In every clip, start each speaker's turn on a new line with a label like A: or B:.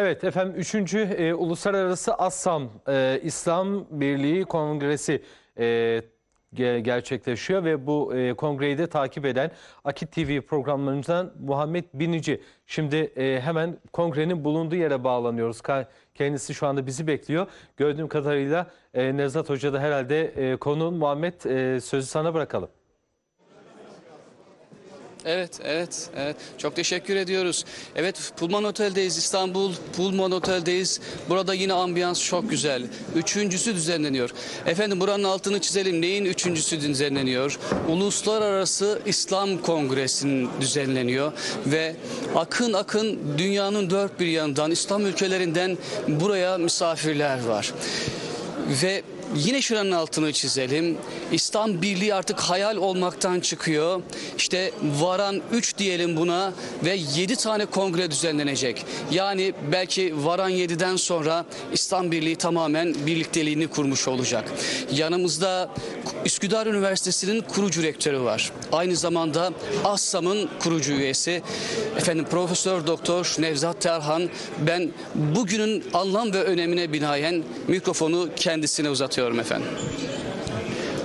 A: Evet efendim 3. E, Uluslararası Assam e, İslam Birliği Kongresi e, ge- gerçekleşiyor ve bu e, kongreyi de takip eden Akit TV programlarından Muhammed Binici. Şimdi e, hemen kongrenin bulunduğu yere bağlanıyoruz. Kendisi şu anda bizi bekliyor. Gördüğüm kadarıyla e, Nevzat Hoca da herhalde e, konu Muhammed e, sözü sana bırakalım.
B: Evet, evet, evet. Çok teşekkür ediyoruz. Evet, Pullman Otel'deyiz. İstanbul Pullman Otel'deyiz. Burada yine ambiyans çok güzel. Üçüncüsü düzenleniyor. Efendim buranın altını çizelim. Neyin üçüncüsü düzenleniyor? Uluslararası İslam Kongresi'nin düzenleniyor. Ve akın akın dünyanın dört bir yanından, İslam ülkelerinden buraya misafirler var. Ve yine şuranın altını çizelim. İslam Birliği artık hayal olmaktan çıkıyor. İşte varan 3 diyelim buna ve 7 tane kongre düzenlenecek. Yani belki varan 7'den sonra İslam Birliği tamamen birlikteliğini kurmuş olacak. Yanımızda Üsküdar Üniversitesi'nin kurucu rektörü var. Aynı zamanda ASSAM'ın kurucu üyesi efendim Profesör Doktor Nevzat Terhan. Ben bugünün anlam ve önemine binaen mikrofonu kendisine uzatıyorum efendim.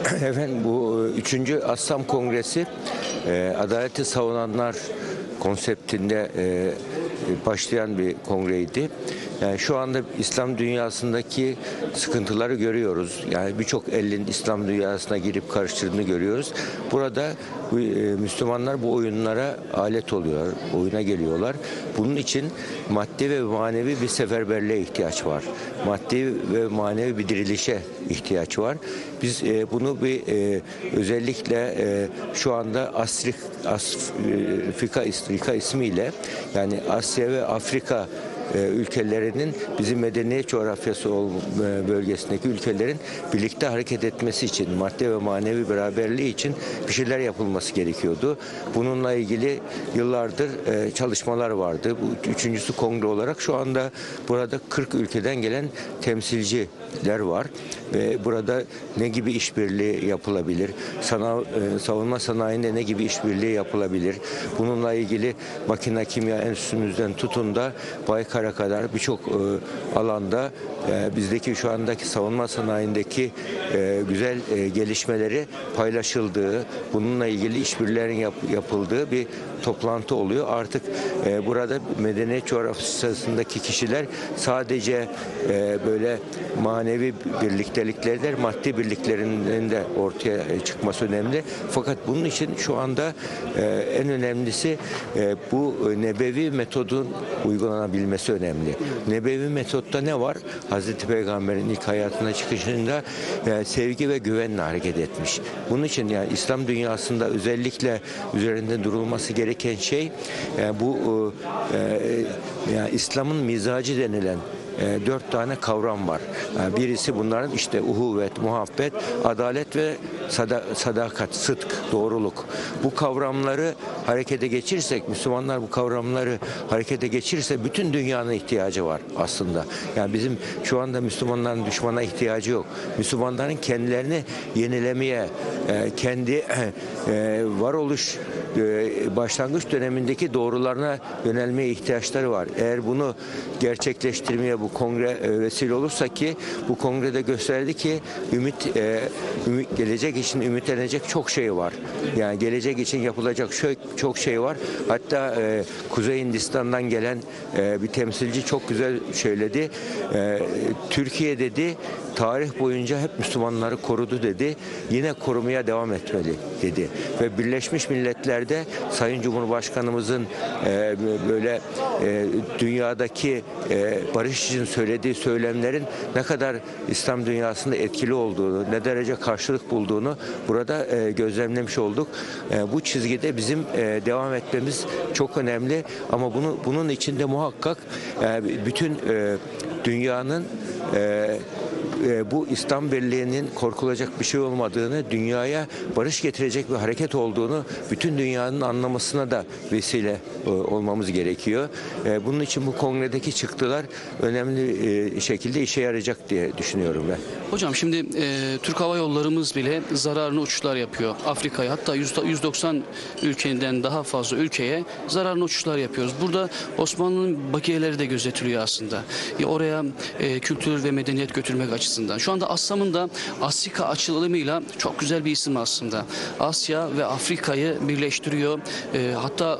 C: Efendim bu 3. Assam Kongresi e, adaleti savunanlar konseptinde e, başlayan bir kongreydi. Yani şu anda İslam dünyasındaki sıkıntıları görüyoruz. Yani birçok elin İslam dünyasına girip karıştırdığını görüyoruz. Burada bu, e, Müslümanlar bu oyunlara alet oluyor, oyuna geliyorlar. Bunun için maddi ve manevi bir seferberliğe ihtiyaç var. Maddi ve manevi bir dirilişe ihtiyaç var. Biz e, bunu bir e, özellikle e, şu anda Asrik, Afrika, Afrika ismiyle yani Asya ve Afrika e, ülkelerinin bizim medeniyet coğrafyası e, bölgesindeki ülkelerin birlikte hareket etmesi için, madde ve manevi beraberliği için bir şeyler yapılması gerekiyordu. Bununla ilgili yıllardır e, çalışmalar vardı. Bu üçüncüsü kongre olarak şu anda burada 40 ülkeden gelen temsilciler var ve burada ne gibi işbirliği yapılabilir? Sana, e, savunma sanayinde ne gibi işbirliği yapılabilir? Bununla ilgili makine kimya enstitümüzden tutun da Baykar'a kadar birçok e, alanda e, bizdeki şu andaki savunma sanayindeki e, güzel gelişmeleri paylaşıldığı, bununla ilgili işbirliğlerin yap, yapıldığı bir toplantı oluyor. Artık burada medeniyet coğrafyasındaki kişiler sadece böyle manevi birlikteliklerdir, maddi birliklerinin de ortaya çıkması önemli. Fakat bunun için şu anda en önemlisi bu nebevi metodun uygulanabilmesi önemli. Nebevi metotta ne var? Hazreti Peygamber'in ilk hayatına çıkışında e, sevgi ve güvenle hareket etmiş. Bunun için yani İslam dünyasında özellikle üzerinde durulması gereken şey e, bu e, e, yani İslam'ın mizacı denilen e, dört tane kavram var. E, birisi bunların işte uhuvvet, muhabbet, adalet ve sada- sadakat, sıdk, doğruluk. Bu kavramları harekete geçirirsek, Müslümanlar bu kavramları harekete geçirirse bütün dünyanın ihtiyacı var aslında. Yani bizim şu anda Müslümanların düşmana ihtiyacı yok. Müslümanların kendilerini yenilemeye, e, kendi e, varoluş e, başlangıç dönemindeki doğrularına yönelmeye ihtiyaçları var. Eğer bunu gerçekleştirmeye bu kongre vesile olursa ki bu kongrede gösterdi ki ümit, ümit gelecek için ümitlenecek çok şey var. Yani gelecek için yapılacak çok, çok şey var. Hatta e, Kuzey Hindistan'dan gelen e, bir temsilci çok güzel söyledi. E, Türkiye dedi tarih boyunca hep Müslümanları korudu dedi. Yine korumaya devam etmeli dedi. Ve Birleşmiş Milletler'de Sayın Cumhurbaşkanımızın e, böyle e, dünyadaki e, barış için söylediği söylemlerin ne kadar İslam dünyasında etkili olduğunu, ne derece karşılık bulduğunu burada e, gözlemlemiş olduk. E, bu çizgide bizim e, devam etmemiz çok önemli ama bunu bunun içinde muhakkak e, bütün e, dünyanın e, e, bu İslam Birliği'nin korkulacak bir şey olmadığını, dünyaya barış getirecek bir hareket olduğunu bütün dünyanın anlamasına da vesile e, olmamız gerekiyor. E, bunun için bu kongredeki çıktılar önemli e, şekilde işe yarayacak diye düşünüyorum ben.
B: Hocam şimdi e, Türk Hava Yollarımız bile zararlı uçuşlar yapıyor Afrika'ya. Hatta 100 190 ülkeden daha fazla ülkeye zararlı uçuşlar yapıyoruz. Burada Osmanlı'nın bakiyeleri de gözetiliyor aslında. E, oraya e, kültür ve medeniyet götürmek açısından. Şu anda Assam'ın da Asika açılımıyla çok güzel bir isim aslında. Asya ve Afrika'yı birleştiriyor. E, hatta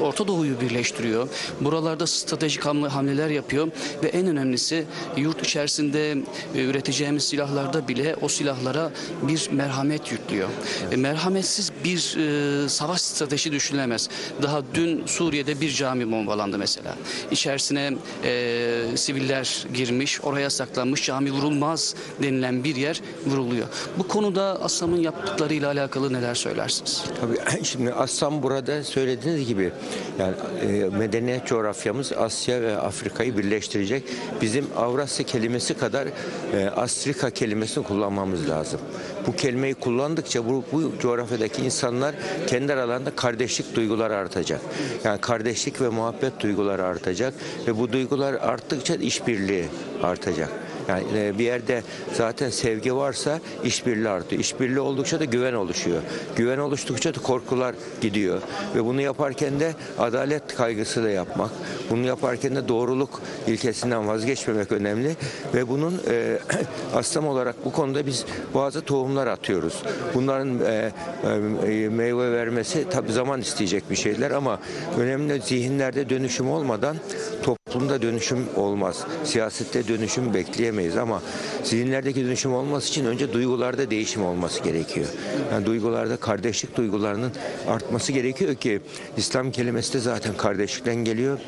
B: e, Orta Doğu'yu birleştiriyor. Buralarda stratejik hamle- hamleler yapıyor ve en önemlisi yurt içerisinde e, üreteceğimiz silahlarda bile o silahlara bir merhamet yüklüyor. E, merhametsiz bir e, savaş strateji düşünülemez. Daha dün Suriye'de bir cami bombalandı mesela. İçerisine e, siviller girmiş, oraya saklanmış, cami vurulmaz denilen bir yer vuruluyor. Bu konuda Assam'ın yaptıklarıyla alakalı neler söylersiniz?
C: Tabii şimdi Assam burada söylediğiniz gibi yani e, medeniyet coğrafyamız Asya ve Afrika'yı birleştirecek. Bizim Avrasya kelimesi kadar e, Afrika kelimesini kullanmamız lazım. Bu kelimeyi kullandıkça bu, bu coğrafyadaki insanlar kendi aralarında kardeşlik duyguları artacak. Yani kardeşlik ve muhabbet duyguları artacak ve bu duygular arttıkça işbirliği artacak. Yani e, bir yerde zaten sevgi varsa işbirliği artıyor. İşbirliği oldukça da güven oluşuyor. Güven oluştukça da korkular gidiyor. Ve bunu yaparken de adalet kaygısı da yapmak. Bunu yaparken de doğruluk ilkesinden vazgeçmemek önemli. Ve bunun e, aslam olarak bu konuda biz bazı tohumlar atıyoruz. Bunların e, e, meyve vermesi tabi zaman isteyecek bir şeyler ama önemli zihinlerde dönüşüm olmadan toplumda dönüşüm olmaz. Siyasette dönüşüm bekleyemeyiz ama zihinlerdeki dönüşüm olması için önce duygularda değişim olması gerekiyor. Yani duygularda kardeşlik duygularının artması gerekiyor ki İslam kelimesi de zaten kardeşlikten geliyor.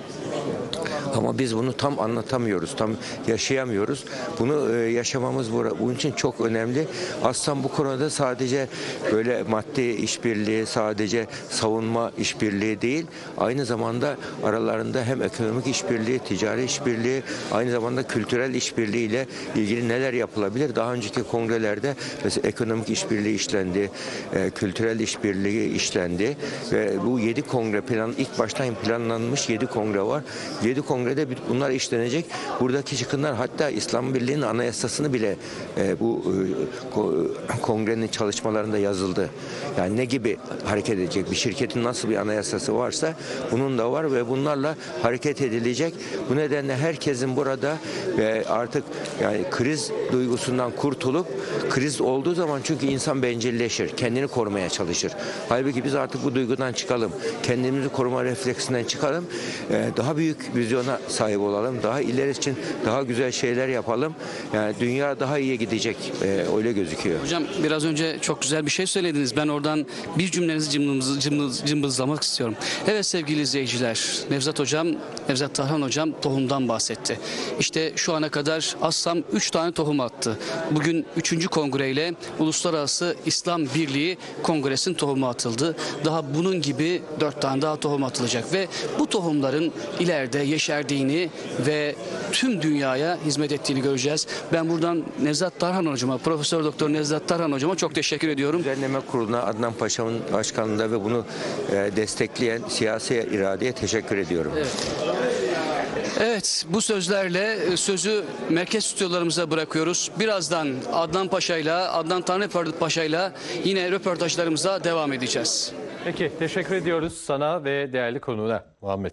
C: Ama biz bunu tam anlatamıyoruz, tam yaşayamıyoruz. Bunu e, yaşamamız bunun için çok önemli. Aslan bu konuda sadece böyle maddi işbirliği, sadece savunma işbirliği değil, aynı zamanda aralarında hem ekonomik işbirliği, ticari işbirliği, aynı zamanda kültürel işbirliği ile ilgili neler yapılabilir? Daha önceki kongrelerde mesela ekonomik işbirliği işlendi, e, kültürel işbirliği işlendi ve bu 7 kongre plan ilk baştan planlanmış 7 kongre var. 7 kongrede bunlar işlenecek. Buradaki çıkınlar hatta İslam Birliği'nin anayasasını bile e, bu e, ko- kongrenin çalışmalarında yazıldı. Yani ne gibi hareket edecek? Bir şirketin nasıl bir anayasası varsa bunun da var ve bunlarla hareket edilecek. Bu nedenle herkesin burada ve artık yani kriz duygusundan kurtulup kriz olduğu zaman çünkü insan bencilleşir. Kendini korumaya çalışır. Halbuki biz artık bu duygudan çıkalım. Kendimizi koruma refleksinden çıkalım. e, daha büyük vizyona sahip olalım. Daha ileri için daha güzel şeyler yapalım. Yani dünya daha iyiye gidecek. e, öyle gözüküyor.
B: Hocam biraz önce çok güzel bir şey söylediniz. Ben oradan bir cümlenizi cımbız, cımbız, cımbızlamak istiyorum. Evet sevgili izleyiciler, Nevzat Hocam, Nevzat Tarhan Hocam tohumdan bahsetti. İşte şu ana kadar Assam 3 tane tohum attı. Bugün 3. kongreyle Uluslararası İslam Birliği Kongresi'nin tohumu atıldı. Daha bunun gibi 4 tane daha tohum atılacak ve bu tohumların ileride yeşerdiğini ve tüm dünyaya hizmet ettiğini göreceğiz. Ben buradan Nevzat Tarhan Hocama, Profesör Doktor Nevzat Tarhan Hocama çok teşekkür ediyorum.
C: Düzenleme Kurulu'na Adnan Paşa'nın başkanlığında ve bunu e, destekleyen siyasi iradeye teşekkür ediyorum.
B: Evet bu sözlerle e, sözü merkez stüdyolarımıza bırakıyoruz. Birazdan Adnan Paşa'yla, Adnan Tanrı Paşa'yla yine röportajlarımıza devam edeceğiz.
A: Peki teşekkür ediyoruz sana ve değerli konuğuna Muhammed.